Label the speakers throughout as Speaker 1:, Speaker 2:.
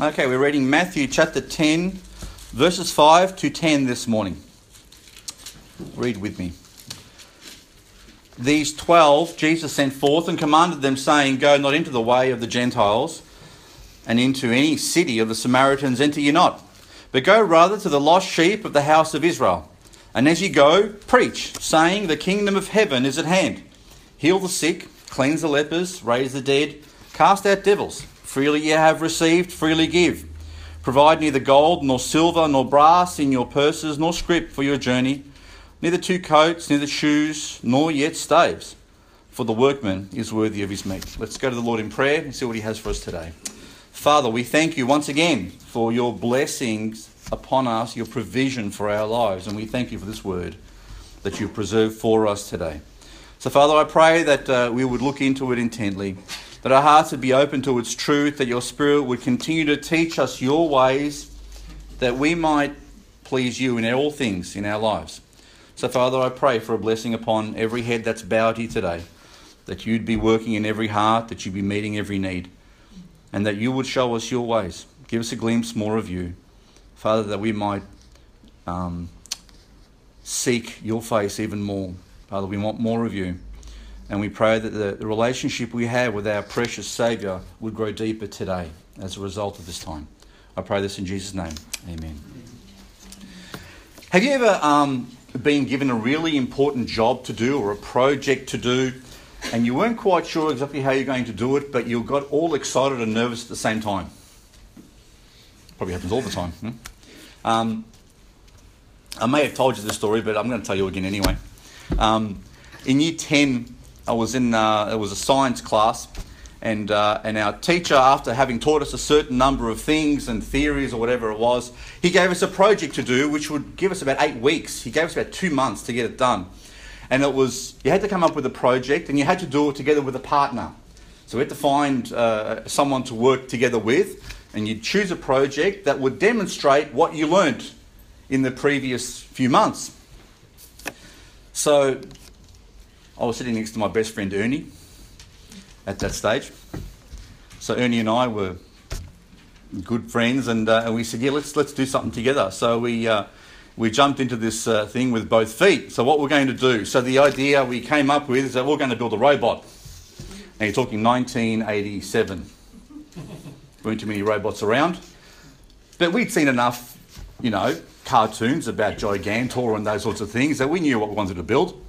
Speaker 1: Okay, we're reading Matthew chapter 10, verses 5 to 10 this morning. Read with me. These twelve Jesus sent forth and commanded them, saying, Go not into the way of the Gentiles, and into any city of the Samaritans enter ye not, but go rather to the lost sheep of the house of Israel. And as ye go, preach, saying, The kingdom of heaven is at hand. Heal the sick, cleanse the lepers, raise the dead, cast out devils. Freely ye have received, freely give. Provide neither gold, nor silver, nor brass in your purses, nor scrip for your journey, neither two coats, neither shoes, nor yet staves. For the workman is worthy of his meat. Let's go to the Lord in prayer and see what he has for us today. Father, we thank you once again for your blessings upon us, your provision for our lives, and we thank you for this word that you've preserved for us today. So, Father, I pray that uh, we would look into it intently that our hearts would be open to its truth, that your Spirit would continue to teach us your ways, that we might please you in all things in our lives. So, Father, I pray for a blessing upon every head that's bowed here today, that you'd be working in every heart, that you'd be meeting every need, and that you would show us your ways. Give us a glimpse more of you, Father, that we might um, seek your face even more. Father, we want more of you. And we pray that the, relationship we have with our precious Saviour would grow deeper today as a result of this time. I pray this in Jesus' name. Amen. Have you ever um, been given a really important job to do or a project to do, and you weren't quite sure exactly how you're going to do it, but you got all excited and nervous at the same time? Probably happens all the time. Hmm? Um, I may have told you this story, but I'm going to tell you again anyway. Um, in year 10, I was in uh, it was a science class, and uh, and our teacher, after having taught us a certain number of things and theories or whatever it was, he gave us a project to do, which would give us about eight weeks. He gave us about two months to get it done, and it was you had to come up with a project, and you had to do it together with a partner. So we had to find uh, someone to work together with, and you'd choose a project that would demonstrate what you learnt in the previous few months. So I was sitting next to my best friend Ernie at that stage. So Ernie and I were good friends, and, uh, and we said, "Yeah, let's let's do something together." So we uh, we jumped into this uh, thing with both feet. So what we're going to do? So the idea we came up with is that we're going to build a robot. Now you're talking 1987. weren't too many robots around, but we'd seen enough, you know, cartoons about Gigantor and those sorts of things that we knew what we wanted to build.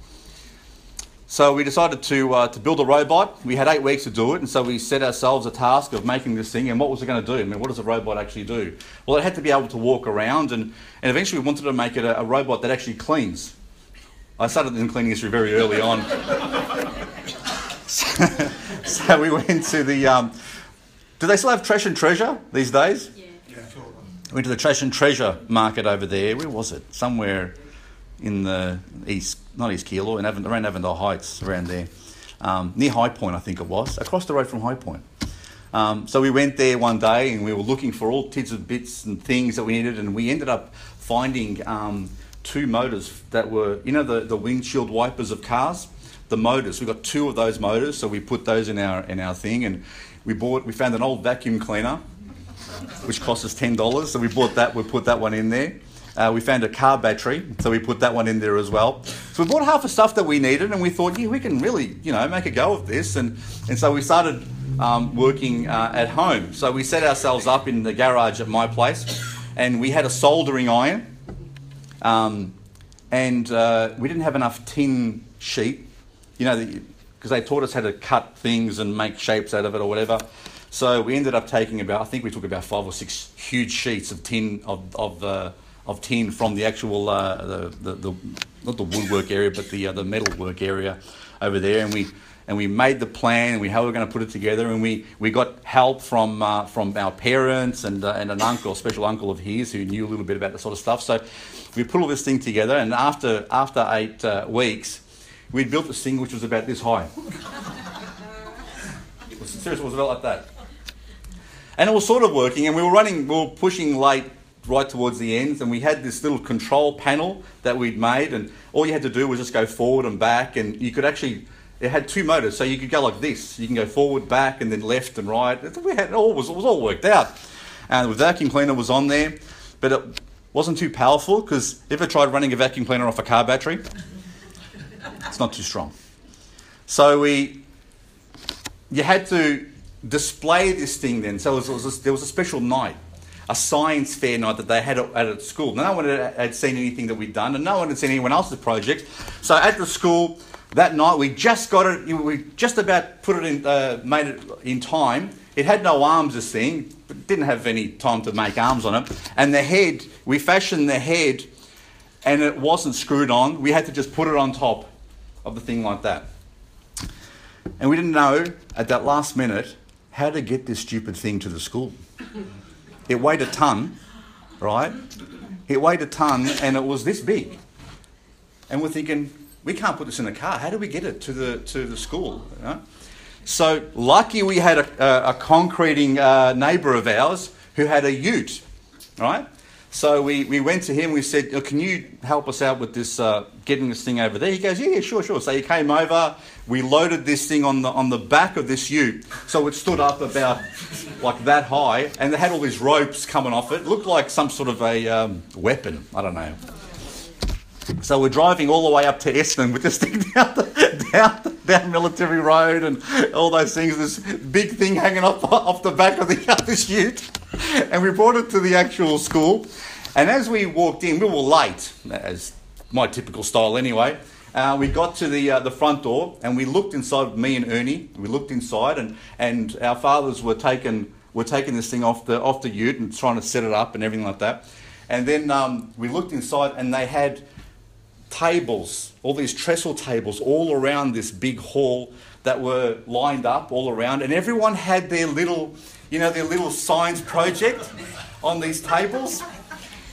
Speaker 1: So we decided to, uh, to build a robot. We had eight weeks to do it, and so we set ourselves a task of making this thing. And what was it going to do? I mean, what does a robot actually do? Well, it had to be able to walk around, and, and eventually we wanted to make it a, a robot that actually cleans. I started in cleaning history very early on. so, so, we went to the. Um, do they still have Trash and Treasure these days? Yeah. yeah. Went to the Trash and Treasure market over there. Where was it? Somewhere in the east, not East Keilor, in around Avondale Heights, around there, um, near Highpoint, I think it was, across the road from Highpoint. Um, so we went there one day and we were looking for all tits of bits and things that we needed, and we ended up finding um, two motors that were, you know, the, the windshield wipers of cars. The motors. We got two of those motors, so we put those in our in our thing, and we bought. We found an old vacuum cleaner, which cost us ten dollars. So we bought that. We put that one in there. Uh, we found a car battery, so we put that one in there as well. So we bought half the stuff that we needed, and we thought, yeah, we can really, you know, make a go of this. And, and so we started um, working uh, at home. So we set ourselves up in the garage at my place, and we had a soldering iron, um, and uh, we didn't have enough tin sheet, you know, because they taught us how to cut things and make shapes out of it or whatever. So we ended up taking about, I think we took about five or six huge sheets of tin of, of uh, of tin from the actual uh, the, the, the, not the woodwork area but the uh, the metalwork area over there. And we and we made the plan and we how we are going to put it together. And we, we got help from uh, from our parents and uh, and an uncle a special uncle of his who knew a little bit about that sort of stuff. So we put all this thing together and after after eight uh, weeks we'd built this thing which was about this high. It was, seriously it was about like that. And it was sort of working and we were running we were pushing late right towards the ends, and we had this little control panel that we'd made, and all you had to do was just go forward and back, and you could actually. It had two motors, so you could go like this. You can go forward, back, and then left and right. We had it all was it was all worked out. And the vacuum cleaner was on there, but it wasn't too powerful because if I tried running a vacuum cleaner off a car battery, it's not too strong. So we, you had to display this thing then. So it was, it was a, there was a special night, a science fair night that they had at, at school. No one had, seen anything that we'd done, and no one had seen anyone else's project. So at the school that night, we just got it. We just about put it in, uh, made it in time. It had no arms, this thing, but didn't have any time to make arms on it. And the head, we fashioned the head, and it wasn't screwed on. We had to just put it on top of the thing like that. And we didn't know at that last minute how to get this stupid thing to the school. It weighed a ton, right? It weighed a ton and it was this big. And we're thinking, we can't put this in a car. How do we get it to the, to the school? You know? So lucky we had a, a, a concreting uh, neighbour of ours who had a ute, right? So we, we went to him, we said, oh, Can you help us out with this, uh, getting this thing over there? He goes, Yeah, yeah, sure, sure. So he came over, we loaded this thing on the, on the back of this ute. So it stood up about like that high, and they had all these ropes coming off it. it looked like some sort of a um, weapon, I don't know. So we're driving all the way up to Essendon with this thing down, the, down, down Military Road and all those things. This big thing hanging off, off the back of the other ute. And we brought it to the actual school. And as we walked in, we were late, as my typical style anyway. Uh, we got to the, uh, the front door and we looked inside, me and Ernie, we looked inside and, and our fathers were taking, were taking this thing off the, off the ute and trying to set it up and everything like that. And then um, we looked inside and they had tables, all these trestle tables all around this big hall that were lined up all around, and everyone had their little, you know, their little science project on these tables.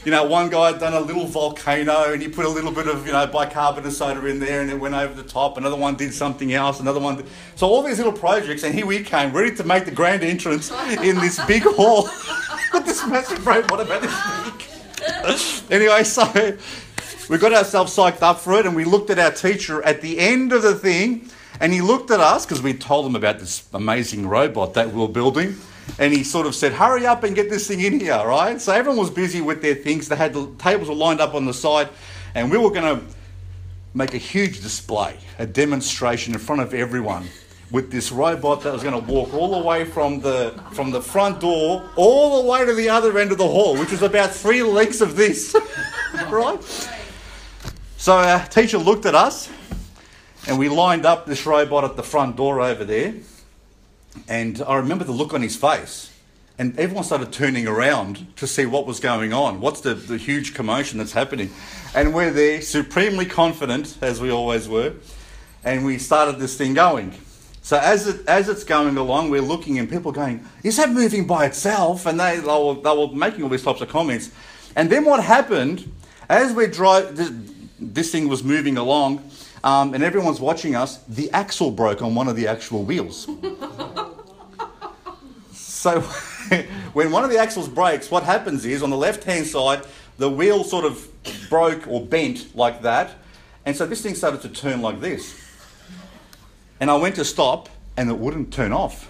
Speaker 1: You know, one guy had done a little volcano and he put a little bit of, you know, bicarbonate soda in there and it went over the top. Another one did something else. Another one. Did... So all these little projects, and here we came, ready to make the grand entrance in this big hall with this massive robot What about this big? anyway, so we got ourselves psyched up for it and we looked at our teacher at the end of the thing and he looked at us because we told him about this amazing robot that we were building and he sort of said hurry up and get this thing in here right? So everyone was busy with their things. They had the tables were lined up on the side and we were going to make a huge display a demonstration in front of everyone with this robot that was going to walk all the way from the from the front door all the way to the other end of the hall which was about three lengths of this right? So our teacher looked at us and we lined up this robot at the front door over there. And I remember the look on his face. And everyone started turning around to see what was going on. What's the, the huge commotion that's happening? And we're there, supremely confident, as we always were. And we started this thing going. So as, it, as it's going along, we're looking and people going, is that moving by itself? And they, they, were, they were making all these types of comments. And then what happened, as we're driving, this thing was moving along, um, and everyone's watching us, the axle broke on one of the actual wheels. so when one of the axles breaks, what happens is on the left hand side, the wheel sort of broke or bent like that. And so this thing started to turn like this. And I went to stop and it wouldn't turn off.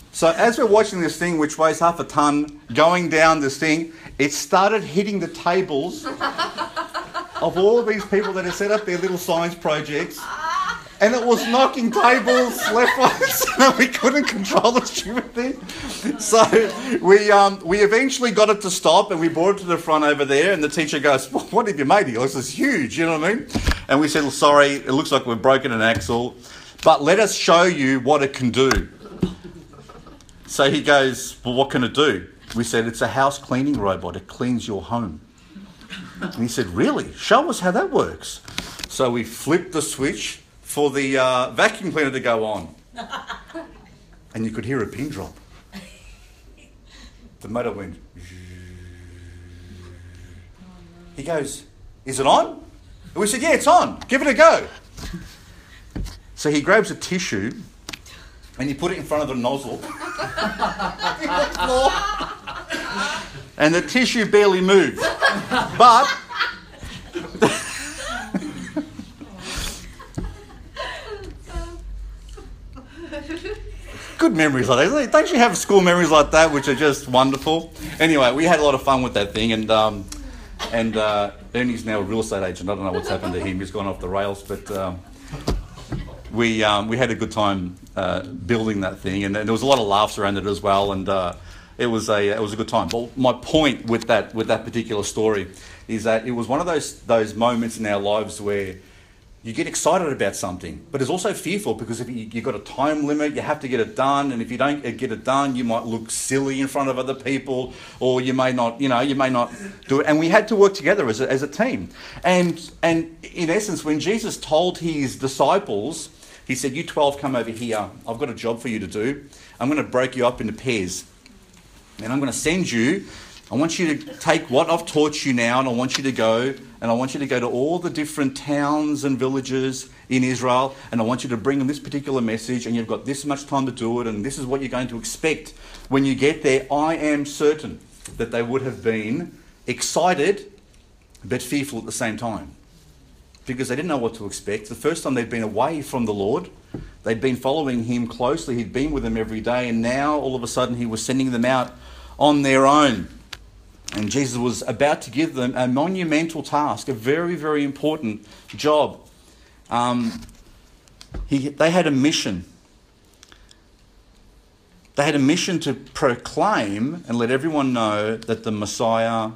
Speaker 1: so as we're watching this thing, which weighs half a ton, going down this thing, it started hitting the tables of all these people that had set up their little science projects. And it was knocking tables left, right, center. We couldn't control the stupid thing. So we, um, we eventually got it to stop and we brought it to the front over there. And the teacher goes, What have you made here? This is huge, you know what I mean? And we said, well, Sorry, it looks like we've broken an axle, but let us show you what it can do. So he goes, Well, what can it do? We said, It's a house cleaning robot. It cleans your home. And he said, Really? Show us how that works. So we flipped the switch for the uh, vacuum cleaner to go on. And you could hear a pin drop. The motor went. He goes, Is it on? And we said, Yeah, it's on. Give it a go. So he grabs a tissue and you put it in front of the nozzle. and the tissue barely moved. But good memories like that. Don't you have school memories like that, which are just wonderful? Anyway, we had a lot of fun with that thing, and um, and uh, Ernie's now a real estate agent. I don't know what's happened to him. He's gone off the rails, but um, we um, we had a good time uh, building that thing, and, and, there was a lot of laughs around it as well, and uh, it was a it was a good time. But my point with that with that particular story is that it was one of those those moments in our lives where you get excited about something, but it's also fearful because if you, have got a time limit, you have to get it done, and if you don't get it done, you might look silly in front of other people, or you may not, you know, you may not do it. And we had to work together as a, as a team. And and in essence, when Jesus told his disciples, he said, "You twelve, come over here. I've got a job for you to do. I'm going to break you up into pairs, and I'm going to send you I want you to take what I've taught you now and I want you to go and I want you to go to all the different towns and villages in Israel and I want you to bring them this particular message and you've got this much time to do it and this is what you're going to expect when you get there. I am certain that they would have been excited but fearful at the same time because they didn't know what to expect. The first time they'd been away from the Lord, they'd been following him closely, he'd been with them every day, and now all of a sudden he was sending them out on their own. And Jesus was about to give them a monumental task, a very, very important job. Um, he, they had a mission. They had a mission to proclaim and let everyone know that the Messiah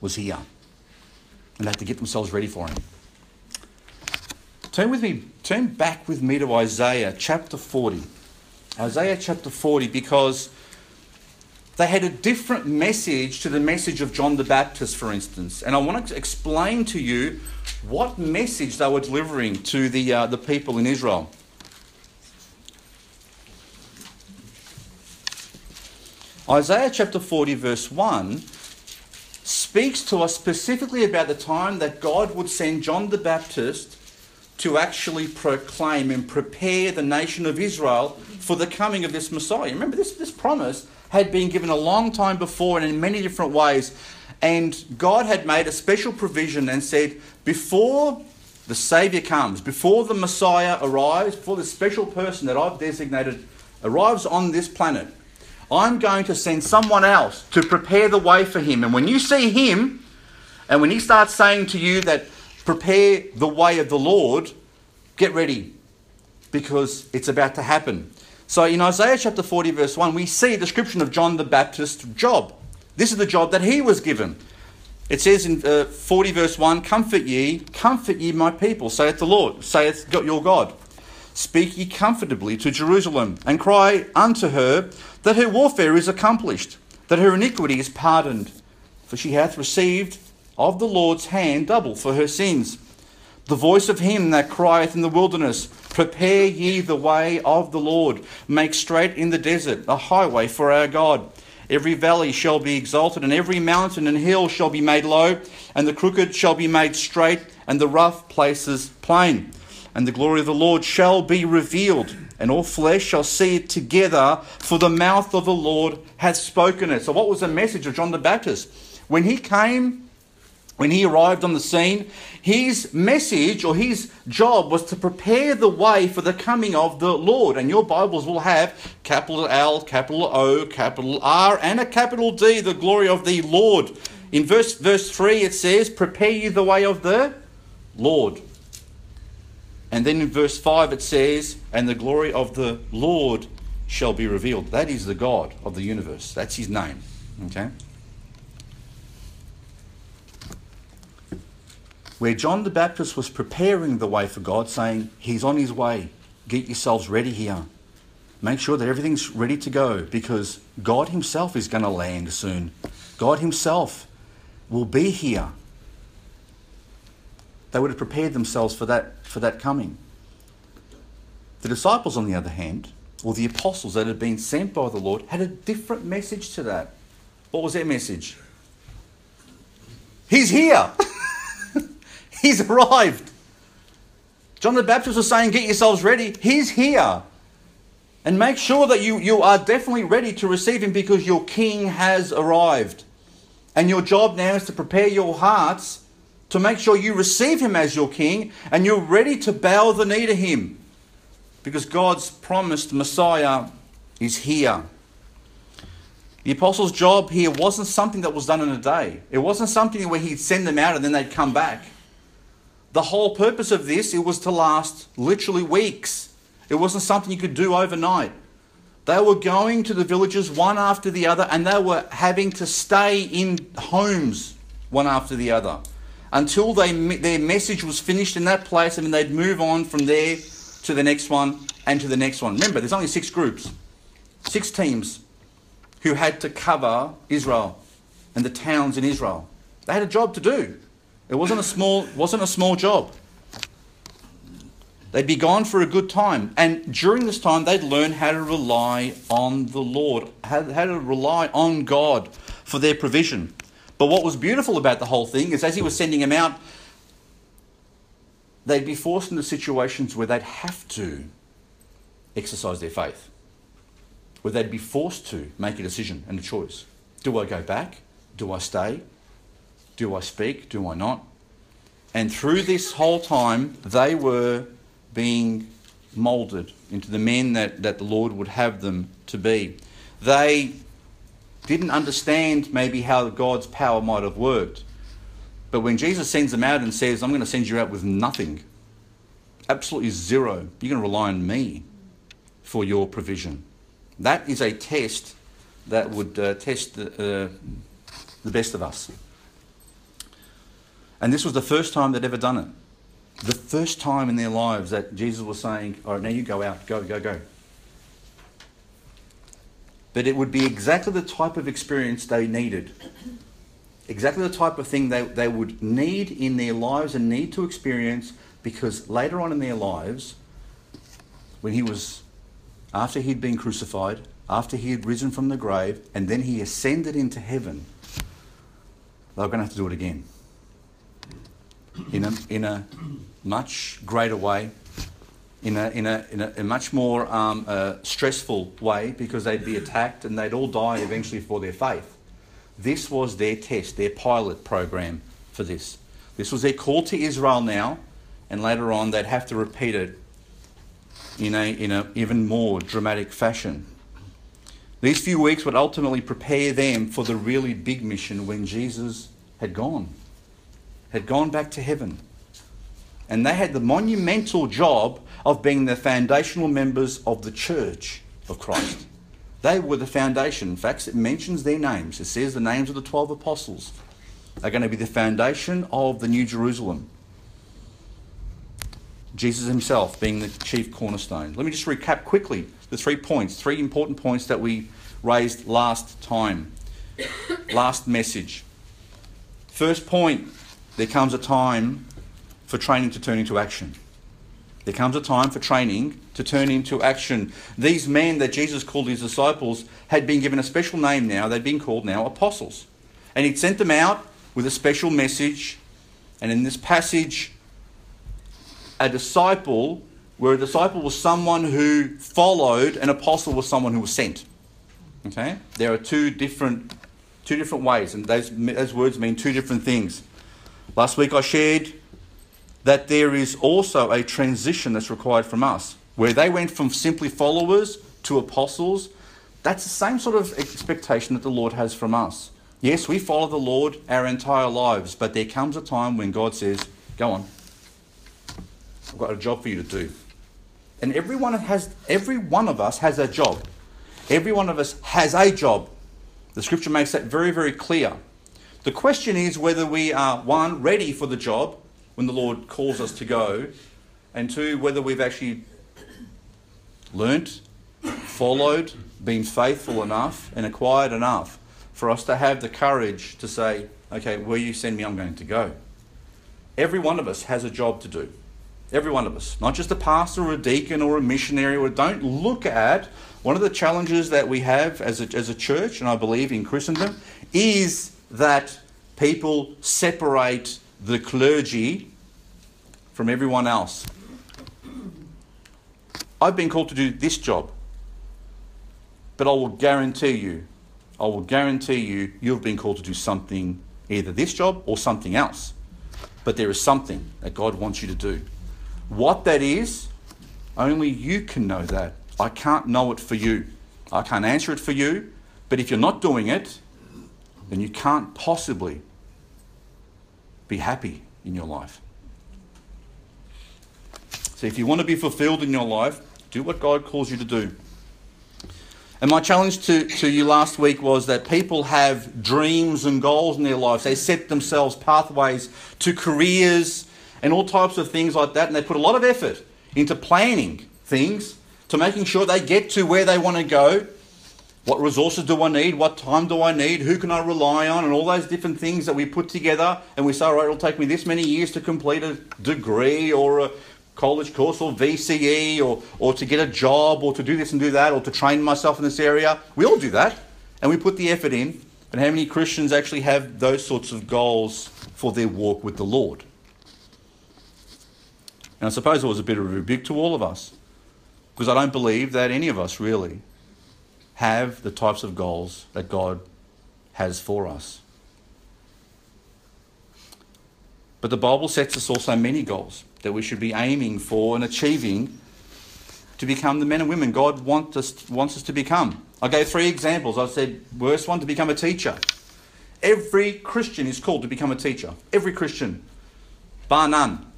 Speaker 1: was here. And they had to get themselves ready for him. Turn with me, turn back with me to Isaiah chapter 40. Isaiah chapter 40, because they had a different message to the message of John the Baptist, for instance. And I want to explain to you what message they were delivering to the, uh, the people in Israel. Isaiah chapter 40, verse 1, speaks to us specifically about the time that God would send John the Baptist to actually proclaim and prepare the nation of Israel for the coming of this Messiah. Remember, this, this promise had been given a long time before and in many different ways. And God had made a special provision and said, before the Saviour comes, before the Messiah arrives, before the special person that I've designated arrives on this planet, I'm going to send someone else to prepare the way for him. And when you see him, and when he starts saying to you that prepare the way of the Lord, get ready because it's about to happen. So in Isaiah chapter 40, verse 1, we see a description of John the Baptist's job. This is the job that he was given. It says in uh, 40, verse 1 Comfort ye, comfort ye my people, saith the Lord, saith your God. Speak ye comfortably to Jerusalem, and cry unto her that her warfare is accomplished, that her iniquity is pardoned. For she hath received of the Lord's hand double for her sins. The voice of him that crieth in the wilderness, Prepare ye the way of the Lord, make straight in the desert a highway for our God. Every valley shall be exalted, and every mountain and hill shall be made low, and the crooked shall be made straight, and the rough places plain. And the glory of the Lord shall be revealed, and all flesh shall see it together, for the mouth of the Lord hath spoken it. So, what was the message of John the Baptist? When he came when he arrived on the scene, his message or his job was to prepare the way for the coming of the Lord. And your Bibles will have capital L, capital O, capital R, and a capital D, the glory of the Lord. In verse, verse 3, it says, Prepare you the way of the Lord. And then in verse 5, it says, And the glory of the Lord shall be revealed. That is the God of the universe. That's his name. Okay? Where John the Baptist was preparing the way for God, saying, He's on his way. Get yourselves ready here. Make sure that everything's ready to go because God Himself is going to land soon. God Himself will be here. They would have prepared themselves for that, for that coming. The disciples, on the other hand, or the apostles that had been sent by the Lord, had a different message to that. What was their message? He's here. He's arrived. John the Baptist was saying, Get yourselves ready. He's here. And make sure that you, you are definitely ready to receive him because your king has arrived. And your job now is to prepare your hearts to make sure you receive him as your king and you're ready to bow the knee to him. Because God's promised Messiah is here. The apostles' job here wasn't something that was done in a day. It wasn't something where he'd send them out and then they'd come back. The whole purpose of this, it was to last literally weeks. It wasn't something you could do overnight. They were going to the villages one after the other and they were having to stay in homes one after the other until they, their message was finished in that place and then they'd move on from there to the next one and to the next one. Remember, there's only six groups, six teams who had to cover Israel and the towns in Israel. They had a job to do. It wasn't a small, wasn't a small job. They'd be gone for a good time. And during this time, they'd learn how to rely on the Lord, how, how to rely on God for their provision. But what was beautiful about the whole thing is as he was sending them out, they'd be forced into situations where they'd have to exercise their faith, where they'd be forced to make a decision and a choice. Do I go back? Do I stay? Do I speak? Do I not? And through this whole time, they were being molded into the men that, that the Lord would have them to be. They didn't understand maybe how God's power might have worked. But when Jesus sends them out and says, I'm going to send you out with nothing, absolutely zero, you're going to rely on me for your provision. That is a test that would uh, test the, uh, the best of us. And this was the first time they'd ever done it the first time in their lives that Jesus was saying, All right, now you go out, go, go, go. But it would be exactly the type of experience they needed. Exactly the type of thing they, they would need in their lives and need to experience because later on in their lives, when he was, after he'd been crucified, after he had risen from the grave, and then he ascended into heaven, they were going to have to do it again in a, in a much greater way, in a, in a, in a, a much more um, uh, stressful way because they'd be attacked and they'd all die eventually for their faith. This was their test, their pilot program for this. This was their call to Israel now, and later on they'd have to repeat it in a in an even more dramatic fashion. These few weeks would ultimately prepare them for the really big mission when Jesus had gone had gone back to heaven. And they had the monumental job of being the foundational members of the church of Christ. They were the foundation. In fact, it mentions their names. It says the names of the 12 apostles are going to be the foundation of the New Jerusalem. Jesus himself being the chief cornerstone. Let me just recap quickly the three points, three important points that we raised last time, last message. First point there comes a time for training to turn into action. There comes a time for training to turn into action. These men that Jesus called his disciples had been given a special name now. They'd been called now apostles. And he'd sent them out with a special message. And in this passage, a disciple, where a disciple was someone who followed, an apostle was someone who was sent. Okay? There are two different, two different ways, and those, those words mean two different things. Last week I shared that there is also a transition that's required from us, where they went from simply followers to apostles. That's the same sort of expectation that the Lord has from us. Yes, we follow the Lord our entire lives, but there comes a time when God says, Go on, I've got a job for you to do. And everyone has every one of us has a job. Every one of us has a job. The scripture makes that very, very clear. The question is whether we are, one, ready for the job when the Lord calls us to go, and two, whether we've actually learnt, followed, been faithful enough, and acquired enough for us to have the courage to say, okay, where you send me, I'm going to go. Every one of us has a job to do. Every one of us. Not just a pastor or a deacon or a missionary. Or don't look at one of the challenges that we have as a, as a church, and I believe in Christendom, is that people separate the clergy from everyone else. I've been called to do this job, but I will guarantee you, I will guarantee you, you've been called to do something, either this job or something else. But there is something that God wants you to do. What that is, only you can know that. I can't know it for you. I can't answer it for you. But if you're not doing it, then you can't possibly be happy in your life. So if you want to be fulfilled in your life, do what God calls you to do. And my challenge to, to you last week was that people have dreams and goals in their lives. They set themselves pathways to careers and all types of things like that, and they put a lot of effort into planning things to making sure they get to where they want to go. What resources do I need? What time do I need? Who can I rely on? And all those different things that we put together, and we say, all right, it'll take me this many years to complete a degree or a college course or VCE or, or to get a job or to do this and do that or to train myself in this area. We all do that and we put the effort in. But how many Christians actually have those sorts of goals for their walk with the Lord? And I suppose it was a bit of a rebuke to all of us because I don't believe that any of us really have the types of goals that God has for us. But the Bible sets us also many goals that we should be aiming for and achieving to become the men and women God want us, wants us to become. I gave three examples. I said, worst one, to become a teacher. Every Christian is called to become a teacher. Every Christian, bar none.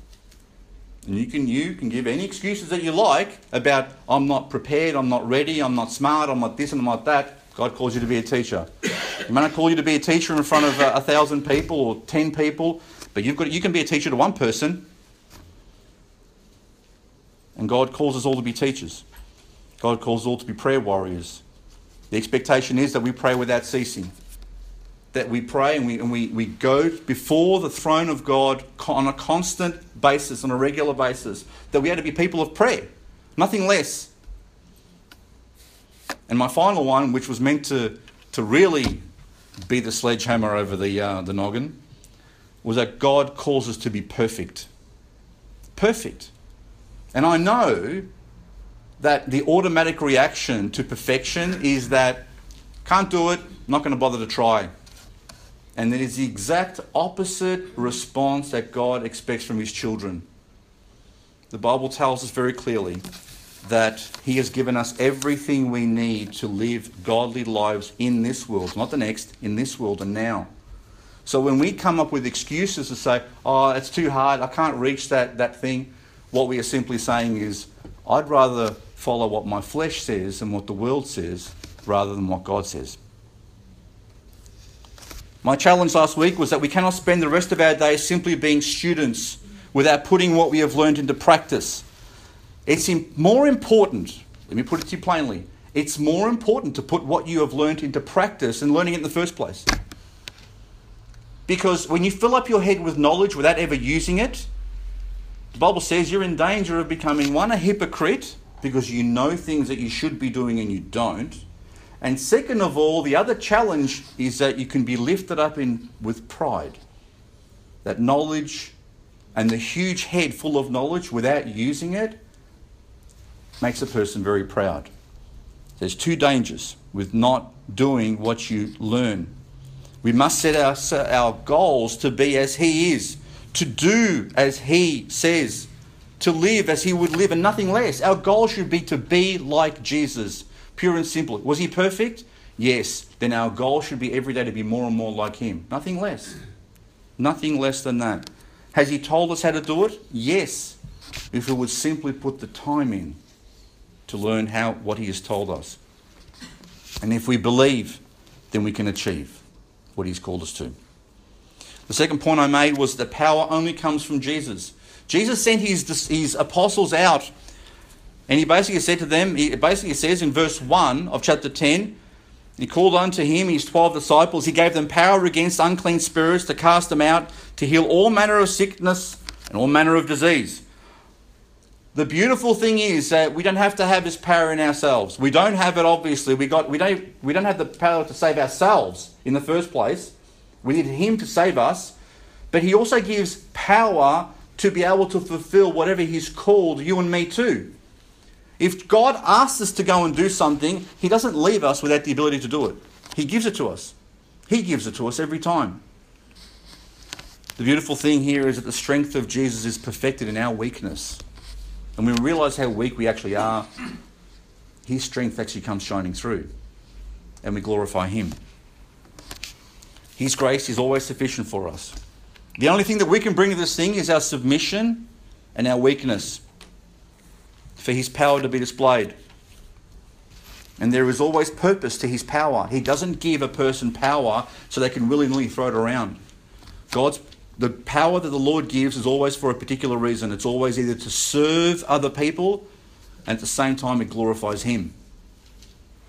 Speaker 1: And you can you can give any excuses that you like about I'm not prepared, I'm not ready, I'm not smart, I'm not this and I'm not that. God calls you to be a teacher. He may not call you to be a teacher in front of a, a thousand people or ten people, but you've got you can be a teacher to one person. And God calls us all to be teachers. God calls us all to be prayer warriors. The expectation is that we pray without ceasing. That we pray and we, and we, we go before the throne of God on a constant basis, on a regular basis. That we are to be people of prayer, nothing less. And my final one, which was meant to, to really be the sledgehammer over the, uh, the noggin, was that God calls us to be perfect. Perfect. And I know that the automatic reaction to perfection is that can't do it, not going to bother to try. And it is the exact opposite response that God expects from his children. The Bible tells us very clearly that he has given us everything we need to live godly lives in this world, not the next, in this world and now. So when we come up with excuses to say, oh, it's too hard, I can't reach that, that thing, what we are simply saying is, I'd rather follow what my flesh says and what the world says rather than what God says. My challenge last week was that we cannot spend the rest of our days simply being students without putting what we have learned into practice. It's more important, let me put it to you plainly, it's more important to put what you have learned into practice than learning it in the first place. Because when you fill up your head with knowledge without ever using it, the Bible says you're in danger of becoming one, a hypocrite, because you know things that you should be doing and you don't. And second of all, the other challenge is that you can be lifted up in with pride. That knowledge and the huge head full of knowledge without using it makes a person very proud. There's two dangers with not doing what you learn. We must set our, our goals to be as He is to do as He says, to live as He would live, and nothing less. Our goal should be to be like Jesus, pure and simple. Was He perfect? Yes. Then our goal should be every day to be more and more like Him. Nothing less. Nothing less than that. Has He told us how to do it? Yes. If we would simply put the time in to learn how what He has told us. And if we believe, then we can achieve what He's called us to. The second point I made was that power only comes from Jesus. Jesus sent his, his apostles out, and he basically said to them, he basically says in verse 1 of chapter 10, he called unto him his 12 disciples. He gave them power against unclean spirits to cast them out, to heal all manner of sickness and all manner of disease. The beautiful thing is that we don't have to have this power in ourselves. We don't have it, obviously. We, got, we, don't, we don't have the power to save ourselves in the first place. We need Him to save us, but He also gives power to be able to fulfill whatever He's called you and me to. If God asks us to go and do something, He doesn't leave us without the ability to do it. He gives it to us. He gives it to us every time. The beautiful thing here is that the strength of Jesus is perfected in our weakness. And when we realize how weak we actually are, His strength actually comes shining through, and we glorify Him. His grace is always sufficient for us. The only thing that we can bring to this thing is our submission and our weakness for His power to be displayed. And there is always purpose to His power. He doesn't give a person power so they can willingly throw it around. God's the power that the Lord gives is always for a particular reason. It's always either to serve other people and at the same time it glorifies Him.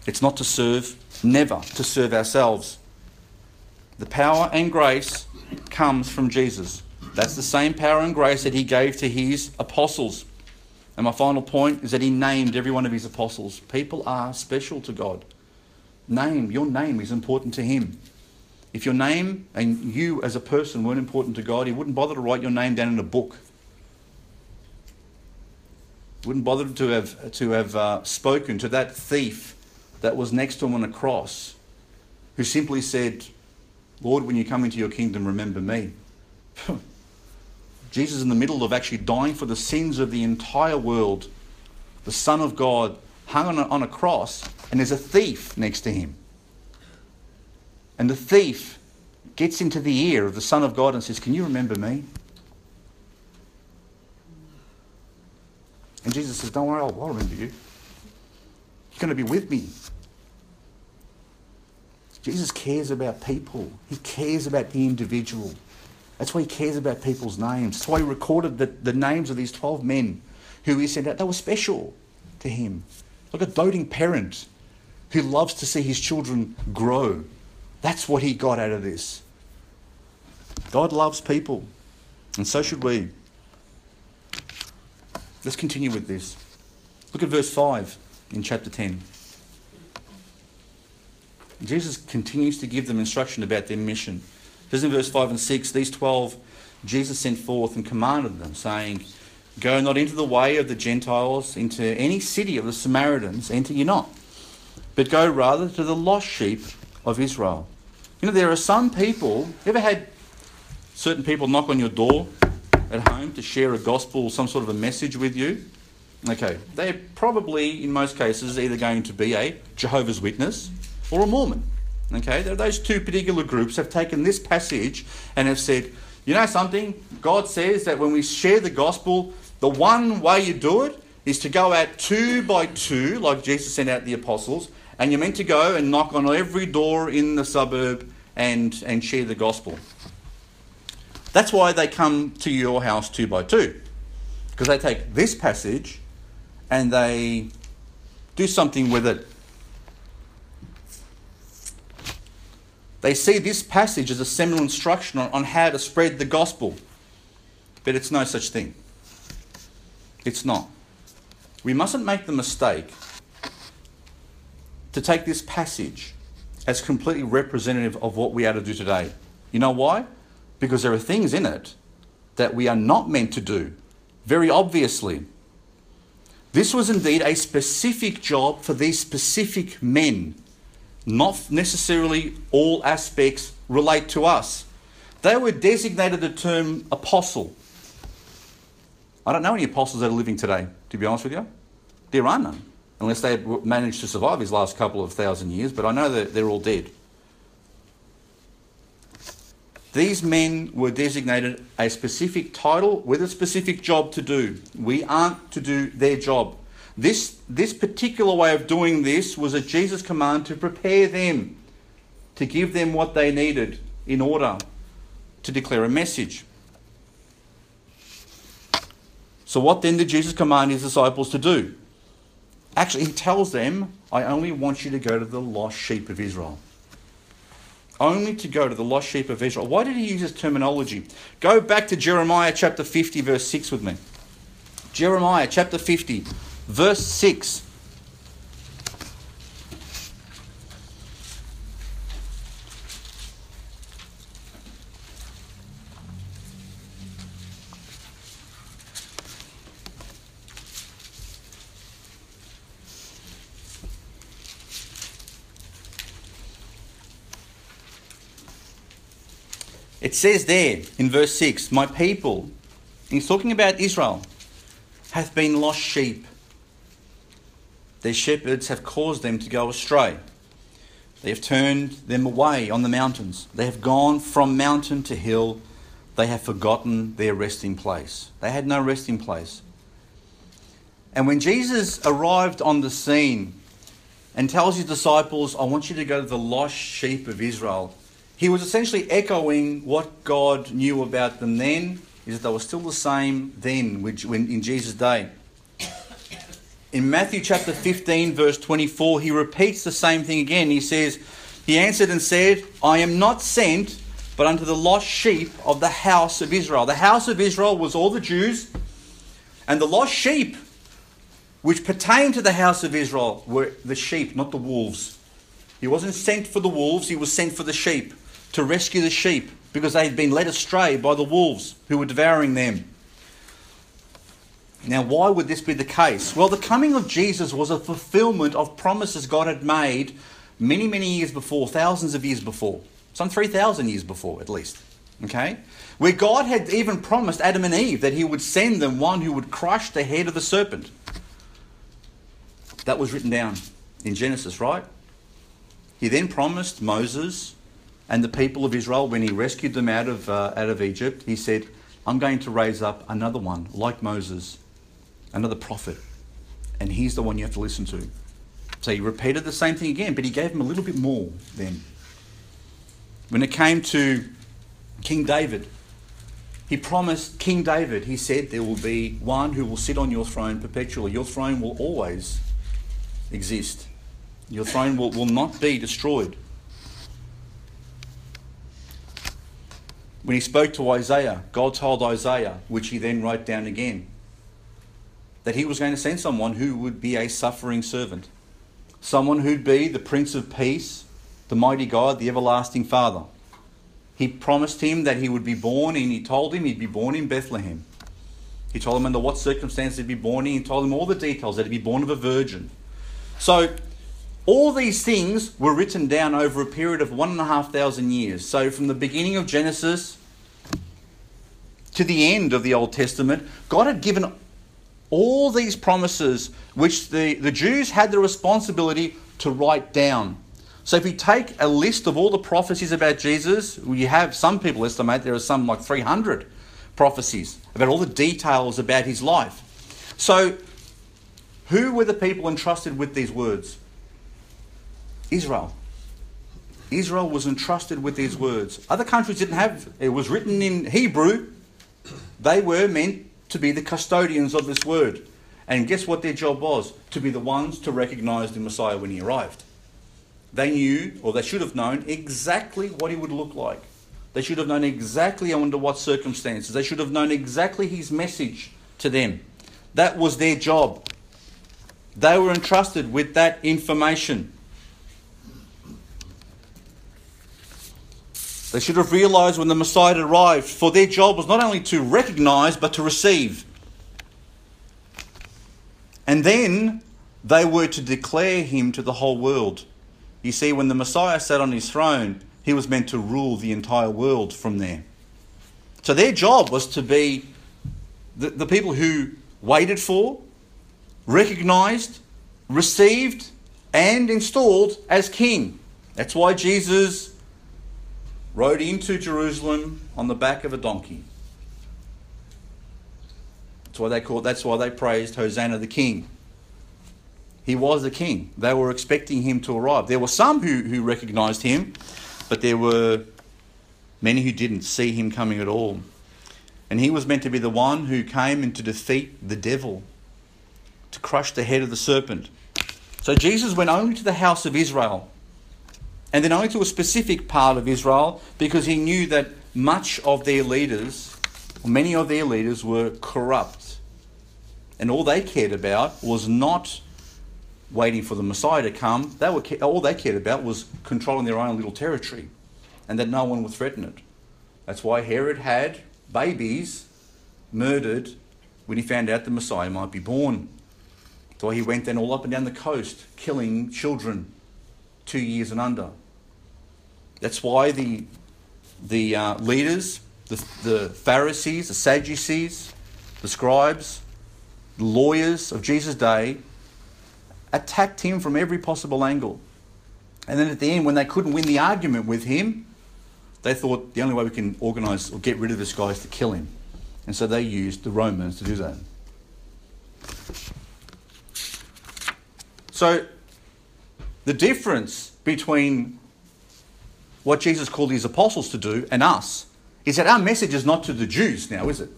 Speaker 1: It's not to serve, never to serve ourselves. The power and grace comes from Jesus. That's the same power and grace that He gave to His apostles. And my final point is that He named every one of His apostles. People are special to God. Name, your name is important to Him. If your name and you as a person weren't important to God, He wouldn't bother to write your name down in a book. Wouldn't bother to have to have uh, spoken to that thief that was next to him on a cross, who simply said, "Lord, when you come into your kingdom, remember me." Jesus, in the middle of actually dying for the sins of the entire world, the Son of God, hung on a, on a cross, and there's a thief next to him. And the thief gets into the ear of the Son of God and says, Can you remember me? And Jesus says, Don't worry, I'll, I'll remember you. You're going to be with me. Jesus cares about people, He cares about the individual. That's why He cares about people's names. That's why He recorded the, the names of these 12 men who He sent out. They were special to Him. Like a doting parent who loves to see his children grow that's what he got out of this. God loves people, and so should we. Let's continue with this. Look at verse 5 in chapter 10. Jesus continues to give them instruction about their mission. This in verse 5 and 6, these 12 Jesus sent forth and commanded them, saying, Go not into the way of the Gentiles, into any city of the Samaritans, enter ye not, but go rather to the lost sheep of Israel. You know, there are some people, ever had certain people knock on your door at home to share a gospel, some sort of a message with you? Okay, they're probably, in most cases, either going to be a Jehovah's Witness or a Mormon. Okay, those two particular groups have taken this passage and have said, you know something? God says that when we share the gospel, the one way you do it is to go out two by two, like Jesus sent out the apostles, and you're meant to go and knock on every door in the suburb and, and share the gospel. That's why they come to your house two by two. Because they take this passage and they do something with it. They see this passage as a seminal instruction on, on how to spread the gospel. But it's no such thing. It's not. We mustn't make the mistake to take this passage as completely representative of what we are to do today. You know why? Because there are things in it that we are not meant to do, very obviously. This was indeed a specific job for these specific men. Not necessarily all aspects relate to us. They were designated the term apostle. I don't know any apostles that are living today, to be honest with you. There are none unless they managed to survive these last couple of thousand years, but I know that they're all dead. These men were designated a specific title with a specific job to do. We aren't to do their job. This, this particular way of doing this was a Jesus command to prepare them, to give them what they needed in order to declare a message. So, what then did Jesus command his disciples to do? Actually, he tells them, I only want you to go to the lost sheep of Israel. Only to go to the lost sheep of Israel. Why did he use this terminology? Go back to Jeremiah chapter 50, verse 6 with me. Jeremiah chapter 50, verse 6. It says there in verse 6 My people, he's talking about Israel, hath been lost sheep. Their shepherds have caused them to go astray. They have turned them away on the mountains. They have gone from mountain to hill. They have forgotten their resting place. They had no resting place. And when Jesus arrived on the scene and tells his disciples, I want you to go to the lost sheep of Israel, he was essentially echoing what God knew about them then, is that they were still the same then in Jesus' day. In Matthew chapter 15, verse 24, he repeats the same thing again. He says, He answered and said, I am not sent but unto the lost sheep of the house of Israel. The house of Israel was all the Jews, and the lost sheep which pertained to the house of Israel were the sheep, not the wolves. He wasn't sent for the wolves, he was sent for the sheep to rescue the sheep because they had been led astray by the wolves who were devouring them. Now, why would this be the case? Well, the coming of Jesus was a fulfillment of promises God had made many, many years before, thousands of years before, some 3,000 years before at least. Okay? Where God had even promised Adam and Eve that He would send them one who would crush the head of the serpent. That was written down in Genesis, right? He then promised Moses and the people of Israel, when he rescued them out of, uh, out of Egypt, he said, I'm going to raise up another one like Moses, another prophet. And he's the one you have to listen to. So he repeated the same thing again, but he gave him a little bit more then. When it came to King David, he promised King David, he said, there will be one who will sit on your throne perpetually. Your throne will always exist. Your throne will, will not be destroyed. When he spoke to Isaiah, God told Isaiah, which he then wrote down again, that he was going to send someone who would be a suffering servant, someone who'd be the Prince of Peace, the mighty God, the everlasting Father. He promised him that he would be born, and he told him he'd be born in Bethlehem. He told him under what circumstances he'd be born in. He told him all the details that he'd be born of a virgin. So all these things were written down over a period of one and a half thousand years. So, from the beginning of Genesis to the end of the Old Testament, God had given all these promises which the, the Jews had the responsibility to write down. So, if you take a list of all the prophecies about Jesus, you have some people estimate there are some like 300 prophecies about all the details about his life. So, who were the people entrusted with these words? Israel. Israel was entrusted with these words. Other countries didn't have, it was written in Hebrew. They were meant to be the custodians of this word. And guess what their job was? To be the ones to recognize the Messiah when he arrived. They knew, or they should have known, exactly what he would look like. They should have known exactly under what circumstances. They should have known exactly his message to them. That was their job. They were entrusted with that information. They should have realized when the Messiah arrived, for their job was not only to recognize, but to receive. And then they were to declare him to the whole world. You see, when the Messiah sat on his throne, he was meant to rule the entire world from there. So their job was to be the, the people who waited for, recognized, received, and installed as king. That's why Jesus rode into Jerusalem on the back of a donkey. That's why they called, that's why they praised Hosanna the King. He was the king. They were expecting him to arrive. There were some who, who recognized him, but there were many who didn't see him coming at all. And he was meant to be the one who came and to defeat the devil, to crush the head of the serpent. So Jesus went only to the house of Israel and then only to a specific part of Israel because he knew that much of their leaders, many of their leaders, were corrupt. And all they cared about was not waiting for the Messiah to come. They were, all they cared about was controlling their own little territory and that no one would threaten it. That's why Herod had babies murdered when he found out the Messiah might be born. So he went then all up and down the coast, killing children two years and under. That's why the, the uh, leaders, the, the Pharisees, the Sadducees, the scribes, the lawyers of Jesus' day attacked him from every possible angle. And then at the end, when they couldn't win the argument with him, they thought the only way we can organise or get rid of this guy is to kill him. And so they used the Romans to do that. So the difference between what Jesus called his apostles to do and us is that our message is not to the Jews now, is it?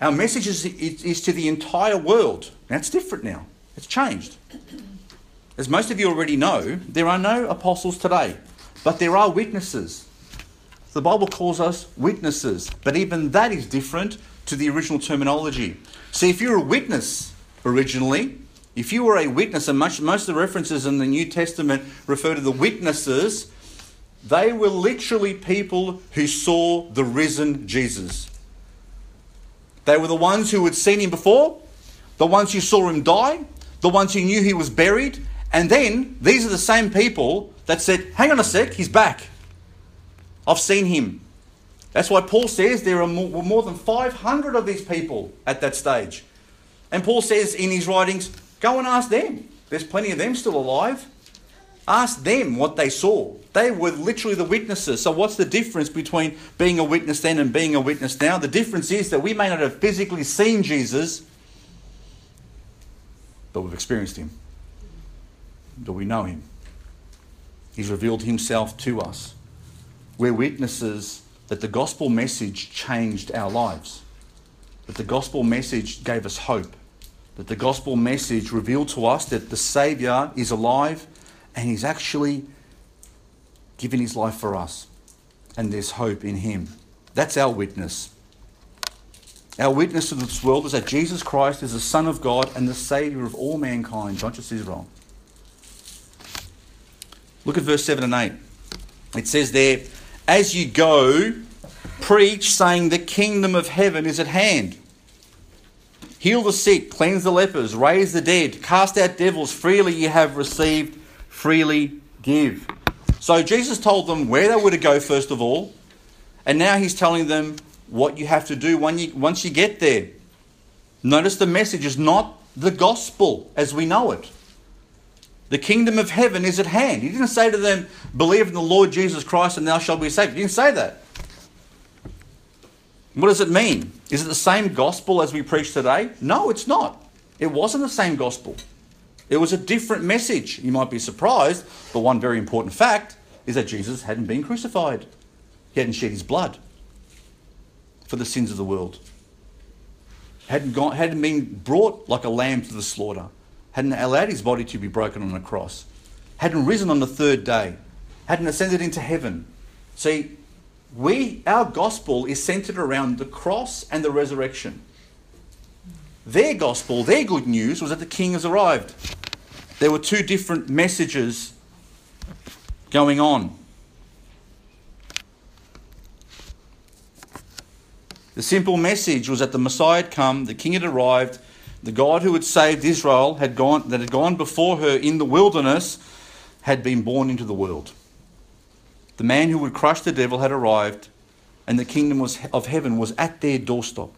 Speaker 1: Our message is, is to the entire world. That's different now. It's changed. As most of you already know, there are no apostles today, but there are witnesses. The Bible calls us witnesses, but even that is different to the original terminology. See, if you're a witness originally, if you were a witness, and much, most of the references in the New Testament refer to the witnesses, they were literally people who saw the risen Jesus. They were the ones who had seen him before, the ones who saw him die, the ones who knew he was buried, and then these are the same people that said, Hang on a sec, he's back. I've seen him. That's why Paul says there are more, more than 500 of these people at that stage. And Paul says in his writings, Go and ask them. There's plenty of them still alive. Ask them what they saw. They were literally the witnesses. So, what's the difference between being a witness then and being a witness now? The difference is that we may not have physically seen Jesus, but we've experienced him. Do we know him? He's revealed himself to us. We're witnesses that the gospel message changed our lives, that the gospel message gave us hope that the gospel message revealed to us that the Saviour is alive and He's actually given His life for us. And there's hope in Him. That's our witness. Our witness to this world is that Jesus Christ is the Son of God and the Saviour of all mankind, not just Israel. Look at verse 7 and 8. It says there, As you go, preach, saying, The kingdom of heaven is at hand. Heal the sick, cleanse the lepers, raise the dead, cast out devils. Freely you have received, freely give. So Jesus told them where they were to go, first of all, and now he's telling them what you have to do when you, once you get there. Notice the message is not the gospel as we know it. The kingdom of heaven is at hand. He didn't say to them, Believe in the Lord Jesus Christ and thou shalt be saved. He didn't say that. What does it mean? Is it the same gospel as we preach today? No, it's not. It wasn't the same gospel. It was a different message. You might be surprised, but one very important fact is that Jesus hadn't been crucified. He hadn't shed his blood for the sins of the world. Hadn't, gone, hadn't been brought like a lamb to the slaughter. Hadn't allowed his body to be broken on a cross. Hadn't risen on the third day. Hadn't ascended into heaven. See, we, our gospel is centered around the cross and the resurrection. Their gospel, their good news, was that the king has arrived. There were two different messages going on. The simple message was that the Messiah had come, the king had arrived, the God who had saved Israel had gone, that had gone before her in the wilderness had been born into the world. The man who would crush the devil had arrived, and the kingdom was, of heaven was at their doorstep.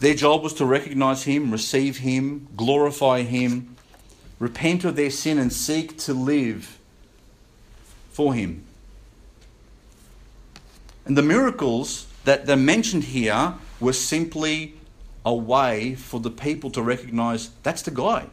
Speaker 1: Their job was to recognize him, receive him, glorify him, repent of their sin, and seek to live for him. And the miracles that are mentioned here were simply a way for the people to recognize that's the guy.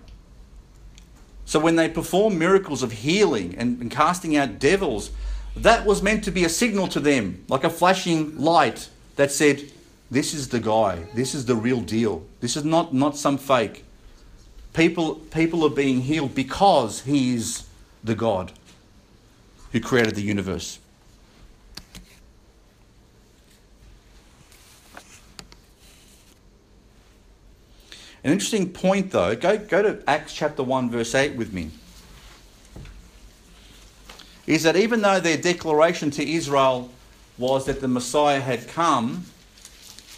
Speaker 1: So when they performed miracles of healing and, and casting out devils, that was meant to be a signal to them, like a flashing light that said, This is the guy, this is the real deal. This is not, not some fake. People, people are being healed because he is the God who created the universe. An interesting point, though, go, go to Acts chapter 1, verse 8 with me. Is that even though their declaration to Israel was that the Messiah had come,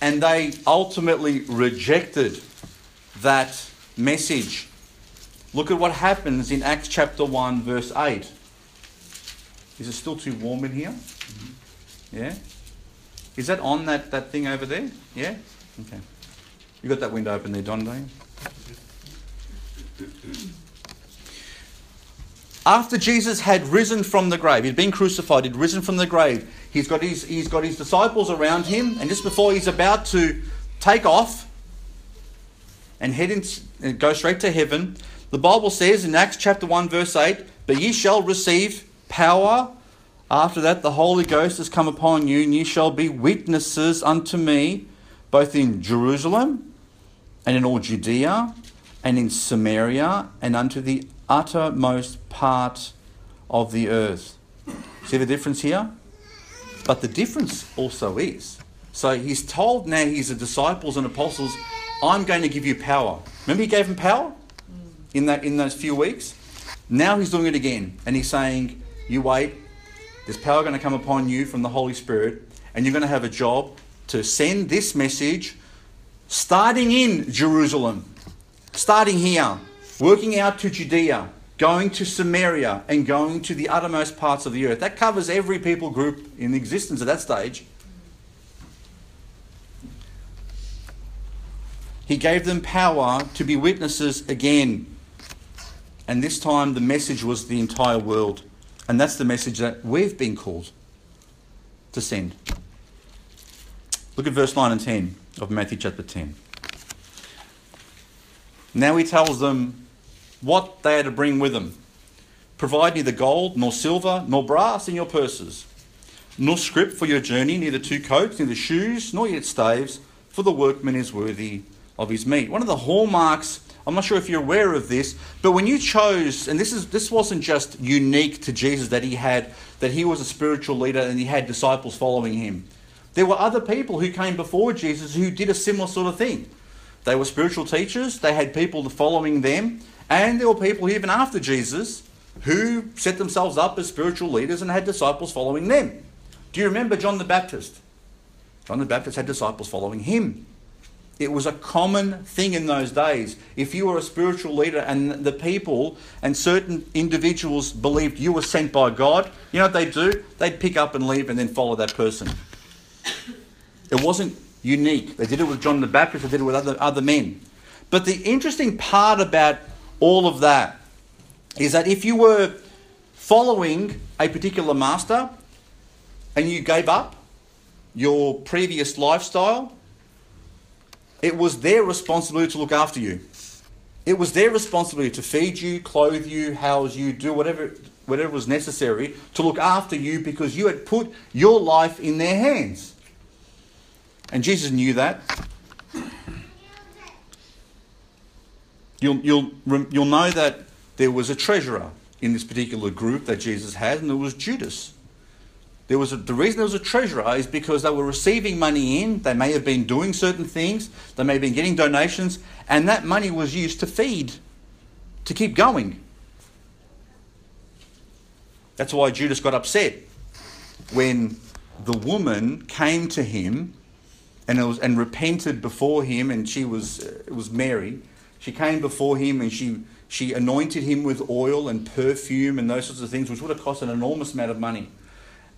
Speaker 1: and they ultimately rejected that message. Look at what happens in Acts chapter 1, verse 8. Is it still too warm in here? Mm-hmm. Yeah? Is that on that, that thing over there? Yeah? Okay. You got that window open there, Don, don't you? After Jesus had risen from the grave, he'd been crucified, he'd risen from the grave, he's got his, he's got his disciples around him, and just before he's about to take off and head in, and go straight to heaven, the Bible says in Acts chapter 1, verse 8, But ye shall receive power. After that, the Holy Ghost has come upon you, and ye shall be witnesses unto me, both in Jerusalem and in all Judea and in Samaria and unto the uttermost part of the earth. See the difference here? But the difference also is so he's told now his disciples and apostles, I'm going to give you power. Remember he gave them power in that in those few weeks? Now he's doing it again. And he's saying, You wait, there's power going to come upon you from the Holy Spirit, and you're going to have a job to send this message starting in Jerusalem, starting here, working out to Judea, going to Samaria, and going to the uttermost parts of the earth. That covers every people group in existence at that stage. He gave them power to be witnesses again. And this time the message was the entire world. And that's the message that we've been called to send. Look at verse 9 and 10 of Matthew chapter 10. Now he tells them what they are to bring with them. Provide neither gold, nor silver, nor brass in your purses, nor scrip for your journey, neither two coats, neither shoes, nor yet staves, for the workman is worthy of his meat. One of the hallmarks, I'm not sure if you're aware of this, but when you chose, and this is this wasn't just unique to Jesus that he had, that he was a spiritual leader and he had disciples following him. There were other people who came before Jesus who did a similar sort of thing. They were spiritual teachers, they had people following them, and there were people even after Jesus who set themselves up as spiritual leaders and had disciples following them. Do you remember John the Baptist? John the Baptist had disciples following him. It was a common thing in those days. If you were a spiritual leader and the people and certain individuals believed you were sent by God, you know what they'd do? They'd pick up and leave and then follow that person. It wasn't unique. They did it with John the Baptist, they did it with other, other men. But the interesting part about all of that is that if you were following a particular master and you gave up your previous lifestyle, it was their responsibility to look after you. It was their responsibility to feed you, clothe you, house you, do whatever whatever was necessary to look after you because you had put your life in their hands. And Jesus knew that. You'll, you'll, you'll know that there was a treasurer in this particular group that Jesus had, and it was Judas. There was a, the reason there was a treasurer is because they were receiving money in. They may have been doing certain things. They may have been getting donations, and that money was used to feed, to keep going. That's why Judas got upset when the woman came to him and, was, and repented before him, and she was it was Mary. She came before him and she she anointed him with oil and perfume and those sorts of things, which would have cost an enormous amount of money.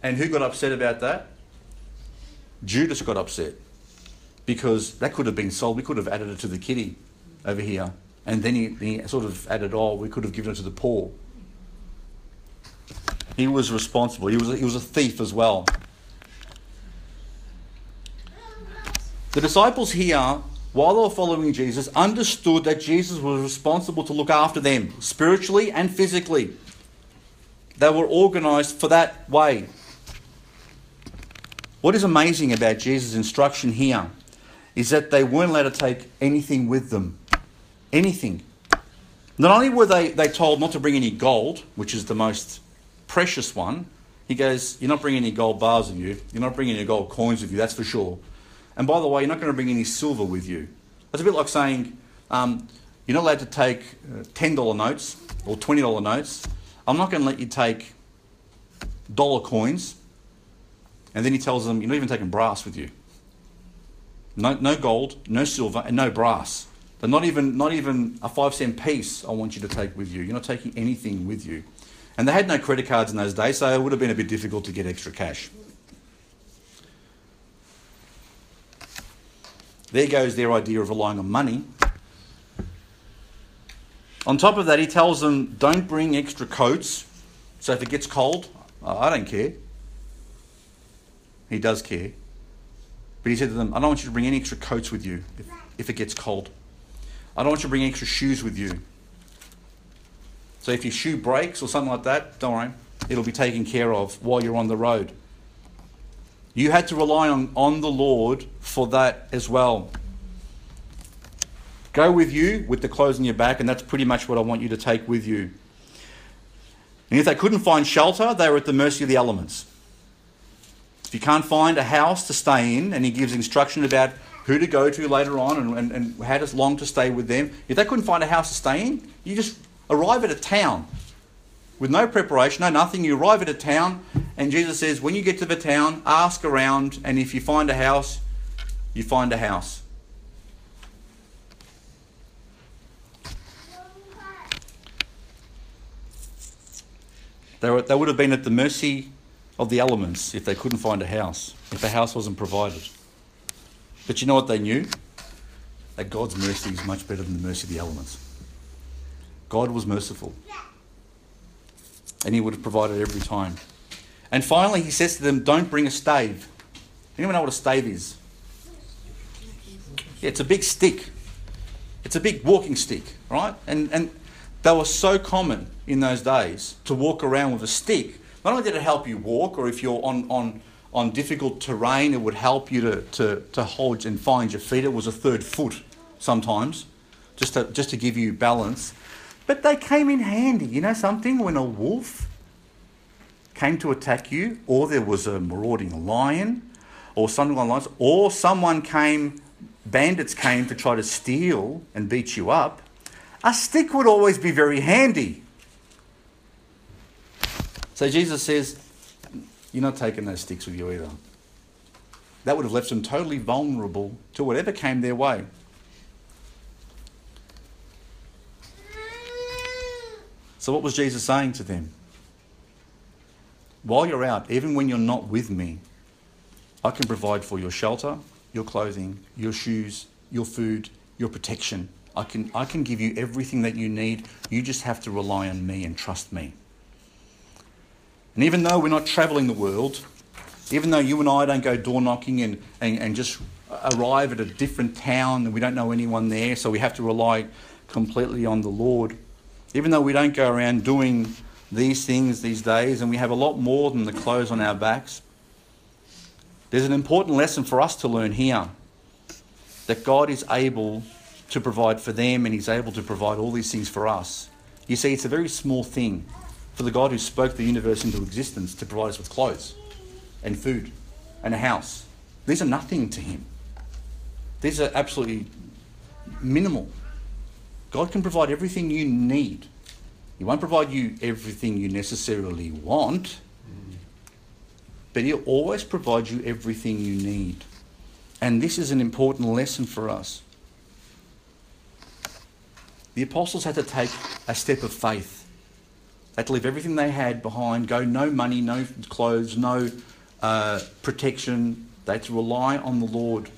Speaker 1: And who got upset about that? Judas got upset because that could have been sold. We could have added it to the kitty over here. And then he, he sort of added, oh, we could have given it to the poor. He was responsible. He was, he was a thief as well. The disciples here, while they were following Jesus, understood that Jesus was responsible to look after them spiritually and physically. They were organized for that way. What is amazing about Jesus' instruction here is that they weren't allowed to take anything with them. Anything. Not only were they, they told not to bring any gold, which is the most precious one, he goes, You're not bringing any gold bars with you. You're not bringing any gold coins with you, that's for sure. And by the way, you're not going to bring any silver with you. That's a bit like saying, um, You're not allowed to take uh, $10 notes or $20 notes. I'm not going to let you take dollar coins and then he tells them, You're not even taking brass with you. No, no gold, no silver, and no brass. But not even, not even a five cent piece I want you to take with you. You're not taking anything with you. And they had no credit cards in those days, so it would have been a bit difficult to get extra cash. There goes their idea of relying on money. On top of that, he tells them, don't bring extra coats. So if it gets cold, I don't care. He does care. But he said to them, I don't want you to bring any extra coats with you if, if it gets cold. I don't want you to bring extra shoes with you. So if your shoe breaks or something like that, don't worry. It'll be taken care of while you're on the road. You had to rely on, on the Lord for that as well. Go with you with the clothes on your back, and that's pretty much what I want you to take with you. And if they couldn't find shelter, they were at the mercy of the elements. If you can't find a house to stay in, and he gives instruction about who to go to later on and, and, and how long to stay with them, if they couldn't find a house to stay in, you just arrive at a town with no preparation, no nothing. You arrive at a town, and Jesus says, when you get to the town, ask around, and if you find a house, you find a house. They, were, they would have been at the mercy of the elements if they couldn't find a house, if the house wasn't provided. But you know what they knew? That God's mercy is much better than the mercy of the elements. God was merciful. And He would have provided every time. And finally, He says to them, Don't bring a stave. Anyone know what a stave is? Yeah, it's a big stick. It's a big walking stick, right? And, and they were so common in those days to walk around with a stick not only did it help you walk, or if you're on, on, on difficult terrain, it would help you to, to, to hold and find your feet. It was a third foot sometimes, just to, just to give you balance. But they came in handy. You know something? When a wolf came to attack you, or there was a marauding lion, or something along those lines, or someone came, bandits came to try to steal and beat you up, a stick would always be very handy. So Jesus says, You're not taking those sticks with you either. That would have left them totally vulnerable to whatever came their way. So, what was Jesus saying to them? While you're out, even when you're not with me, I can provide for your shelter, your clothing, your shoes, your food, your protection. I can, I can give you everything that you need. You just have to rely on me and trust me. And even though we're not travelling the world, even though you and I don't go door knocking and, and, and just arrive at a different town and we don't know anyone there, so we have to rely completely on the Lord, even though we don't go around doing these things these days and we have a lot more than the clothes on our backs, there's an important lesson for us to learn here that God is able to provide for them and He's able to provide all these things for us. You see, it's a very small thing for the God who spoke the universe into existence to provide us with clothes and food and a house. These are nothing to Him. These are absolutely minimal. God can provide everything you need. He won't provide you everything you necessarily want, but He'll always provide you everything you need. And this is an important lesson for us. The apostles had to take a step of faith They had to leave everything they had behind, go no money, no clothes, no uh, protection. They had to rely on the Lord.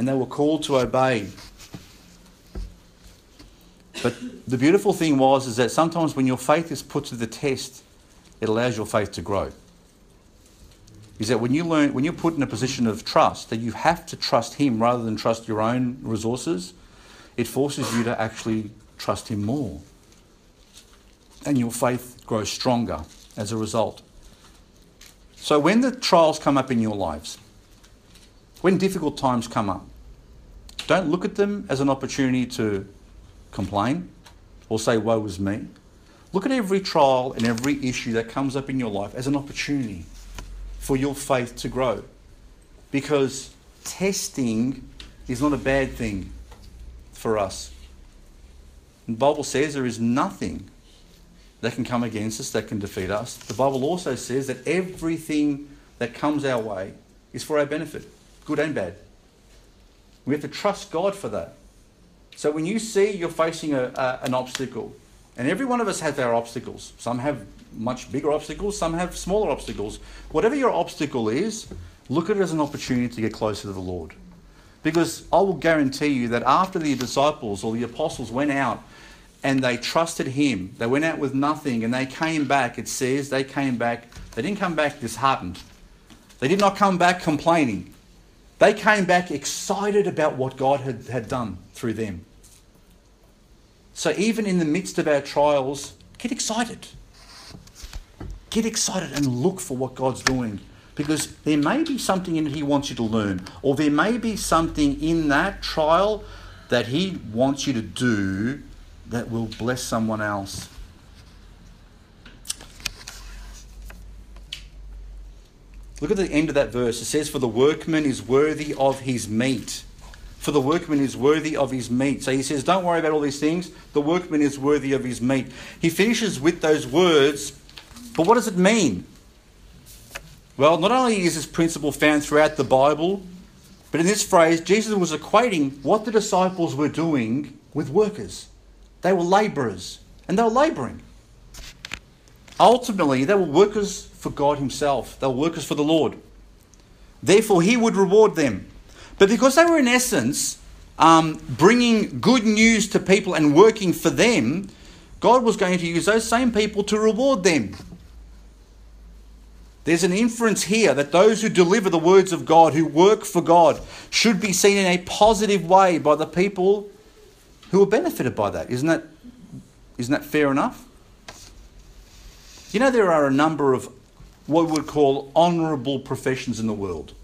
Speaker 1: And they were called to obey. But the beautiful thing was is that sometimes when your faith is put to the test, it allows your faith to grow. Is that when you learn when you're put in a position of trust, that you have to trust him rather than trust your own resources, it forces you to actually trust Him more. And your faith grows stronger as a result. So, when the trials come up in your lives, when difficult times come up, don't look at them as an opportunity to complain or say, Woe is me. Look at every trial and every issue that comes up in your life as an opportunity for your faith to grow. Because testing is not a bad thing for us. The Bible says there is nothing that can come against us that can defeat us. The Bible also says that everything that comes our way is for our benefit, good and bad. We have to trust God for that. So when you see you're facing a, a, an obstacle, and every one of us has our obstacles. Some have much bigger obstacles, some have smaller obstacles. Whatever your obstacle is, look at it as an opportunity to get closer to the Lord. Because I will guarantee you that after the disciples or the apostles went out and they trusted him, they went out with nothing and they came back, it says they came back, they didn't come back disheartened. They did not come back complaining. They came back excited about what God had, had done through them. So even in the midst of our trials, get excited. Get excited and look for what God's doing because there may be something in it He wants you to learn, or there may be something in that trial that He wants you to do that will bless someone else. Look at the end of that verse. It says, For the workman is worthy of his meat. For the workman is worthy of his meat. So he says, Don't worry about all these things. The workman is worthy of his meat. He finishes with those words, but what does it mean? Well, not only is this principle found throughout the Bible, but in this phrase, Jesus was equating what the disciples were doing with workers. They were labourers, and they were labouring. Ultimately, they were workers for God Himself, they were workers for the Lord. Therefore, He would reward them. But because they were, in essence, um, bringing good news to people and working for them, God was going to use those same people to reward them. There's an inference here that those who deliver the words of God, who work for God, should be seen in a positive way by the people who are benefited by that. Isn't that, isn't that fair enough? You know, there are a number of what we would call honourable professions in the world.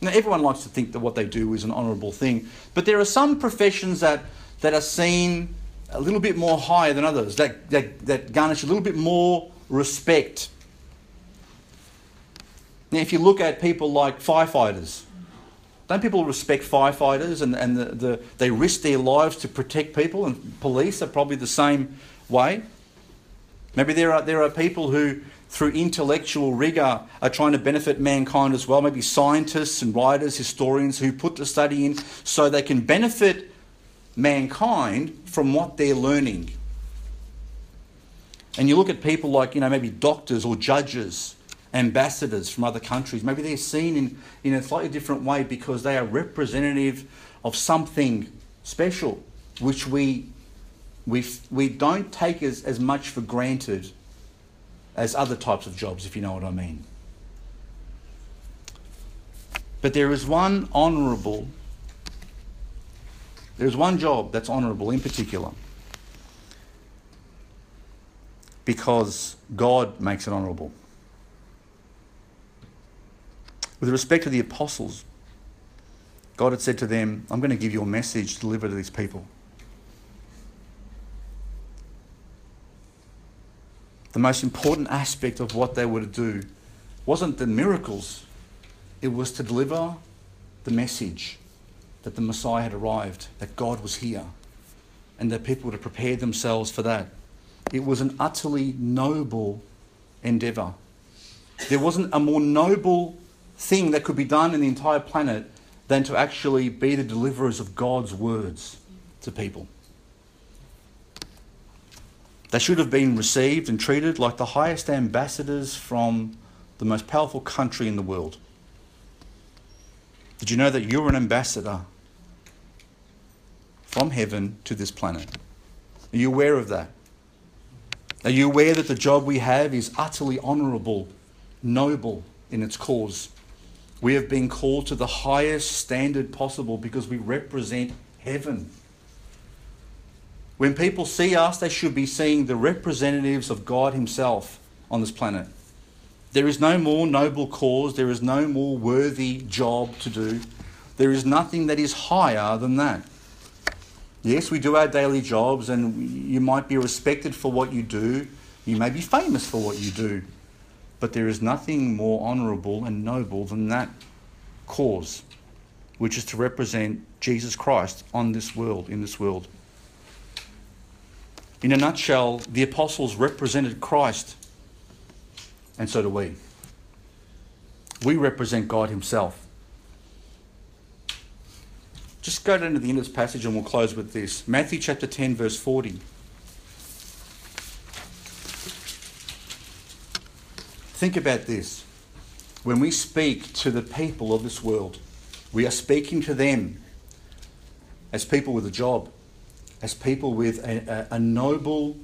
Speaker 1: Now, everyone likes to think that what they do is an honourable thing, but there are some professions that, that are seen a little bit more higher than others, that, that, that garnish a little bit more respect now, if you look at people like firefighters, don't people respect firefighters and, and the, the, they risk their lives to protect people? And police are probably the same way. Maybe there are, there are people who, through intellectual rigour, are trying to benefit mankind as well. Maybe scientists and writers, historians who put the study in so they can benefit mankind from what they're learning. And you look at people like, you know, maybe doctors or judges ambassadors from other countries. Maybe they're seen in, in a slightly different way because they are representative of something special, which we, we, we don't take as, as much for granted as other types of jobs, if you know what I mean. But there is one honourable, there is one job that's honourable in particular because God makes it honourable. With respect to the apostles, God had said to them, I'm going to give you a message to deliver to these people. The most important aspect of what they were to do wasn't the miracles, it was to deliver the message that the Messiah had arrived, that God was here, and that people were to prepare themselves for that. It was an utterly noble endeavour. There wasn't a more noble thing that could be done in the entire planet than to actually be the deliverers of God's words to people. They should have been received and treated like the highest ambassadors from the most powerful country in the world. Did you know that you're an ambassador from heaven to this planet? Are you aware of that? Are you aware that the job we have is utterly honourable, noble in its cause? We have been called to the highest standard possible because we represent heaven. When people see us, they should be seeing the representatives of God Himself on this planet. There is no more noble cause, there is no more worthy job to do. There is nothing that is higher than that. Yes, we do our daily jobs, and you might be respected for what you do. You may be famous for what you do. But there is nothing more honourable and noble than that cause, which is to represent Jesus Christ on this world, in this world. In a nutshell, the apostles represented Christ, and so do we. We represent God Himself. Just go down to the end of this passage and we'll close with this. Matthew chapter 10, verse 40. Think about this. When we speak to the people of this world, we are speaking to them as people with a job, as people with a, a, a noble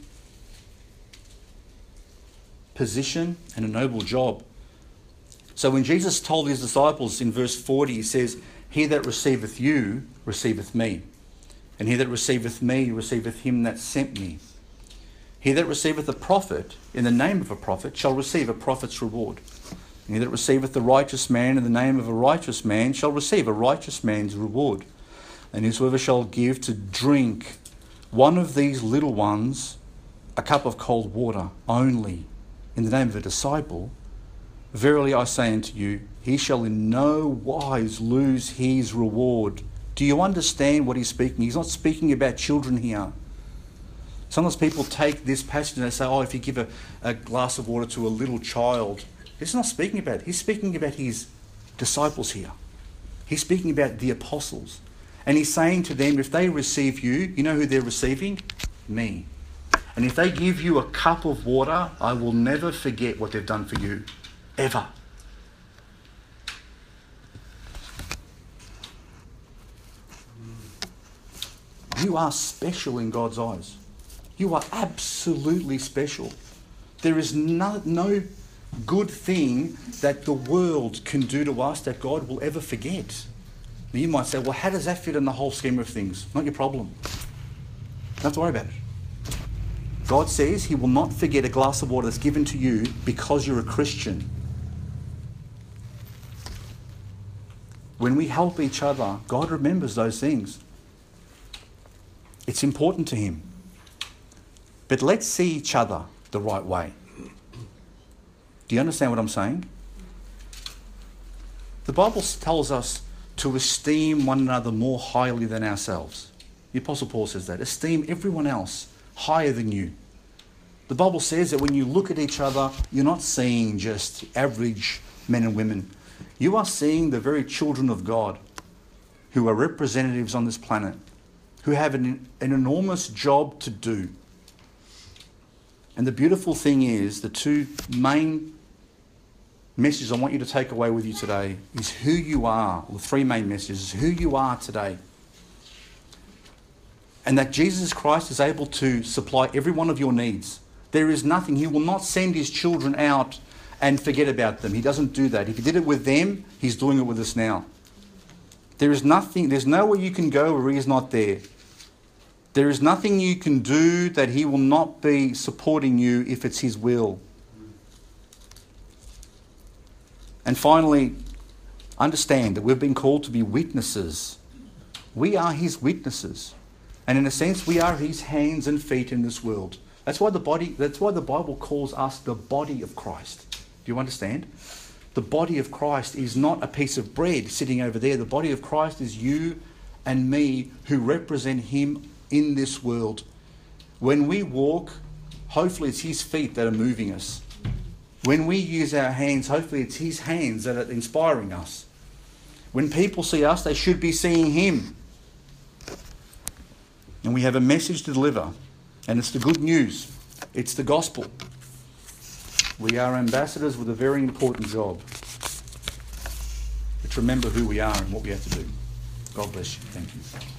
Speaker 1: position and a noble job. So when Jesus told his disciples in verse 40, he says, He that receiveth you receiveth me, and he that receiveth me receiveth him that sent me. He that receiveth a prophet in the name of a prophet shall receive a prophet's reward. And he that receiveth the righteous man in the name of a righteous man shall receive a righteous man's reward. And whosoever shall give to drink one of these little ones a cup of cold water only in the name of a disciple, verily I say unto you, he shall in no wise lose his reward. Do you understand what he's speaking? He's not speaking about children here. Sometimes people take this passage and they say, oh, if you give a, a glass of water to a little child, he's not speaking about it. He's speaking about his disciples here. He's speaking about the apostles. And he's saying to them, if they receive you, you know who they're receiving? Me. And if they give you a cup of water, I will never forget what they've done for you. Ever. You are special in God's eyes. You are absolutely special. There is no, no good thing that the world can do to us that God will ever forget. Now you might say, well, how does that fit in the whole scheme of things? Not your problem. Don't have to worry about it. God says He will not forget a glass of water that's given to you because you're a Christian. When we help each other, God remembers those things. It's important to Him. But let's see each other the right way. Do you understand what I'm saying? The Bible tells us to esteem one another more highly than ourselves. The Apostle Paul says that. Esteem everyone else higher than you. The Bible says that when you look at each other, you're not seeing just average men and women. You are seeing the very children of God who are representatives on this planet, who have an, an enormous job to do. And the beautiful thing is, the two main messages I want you to take away with you today is who you are, the three main messages, who you are today. And that Jesus Christ is able to supply every one of your needs. There is nothing, He will not send His children out and forget about them. He doesn't do that. If He did it with them, He's doing it with us now. There is nothing, there's nowhere you can go where He is not there. There is nothing you can do that He will not be supporting you if it's His will. And finally, understand that we've been called to be witnesses. We are His witnesses. And in a sense, we are His hands and feet in this world. That's why the body, that's why the Bible calls us the body of Christ. Do you understand? The body of Christ is not a piece of bread sitting over there. The body of Christ is you and me who represent Him in this world. When we walk, hopefully it's His feet that are moving us. When we use our hands, hopefully it's His hands that are inspiring us. When people see us, they should be seeing Him. And we have a message to deliver, and it's the good news, it's the gospel. We are ambassadors with a very important job. Let's remember who we are and what we have to do. God bless you. Thank you.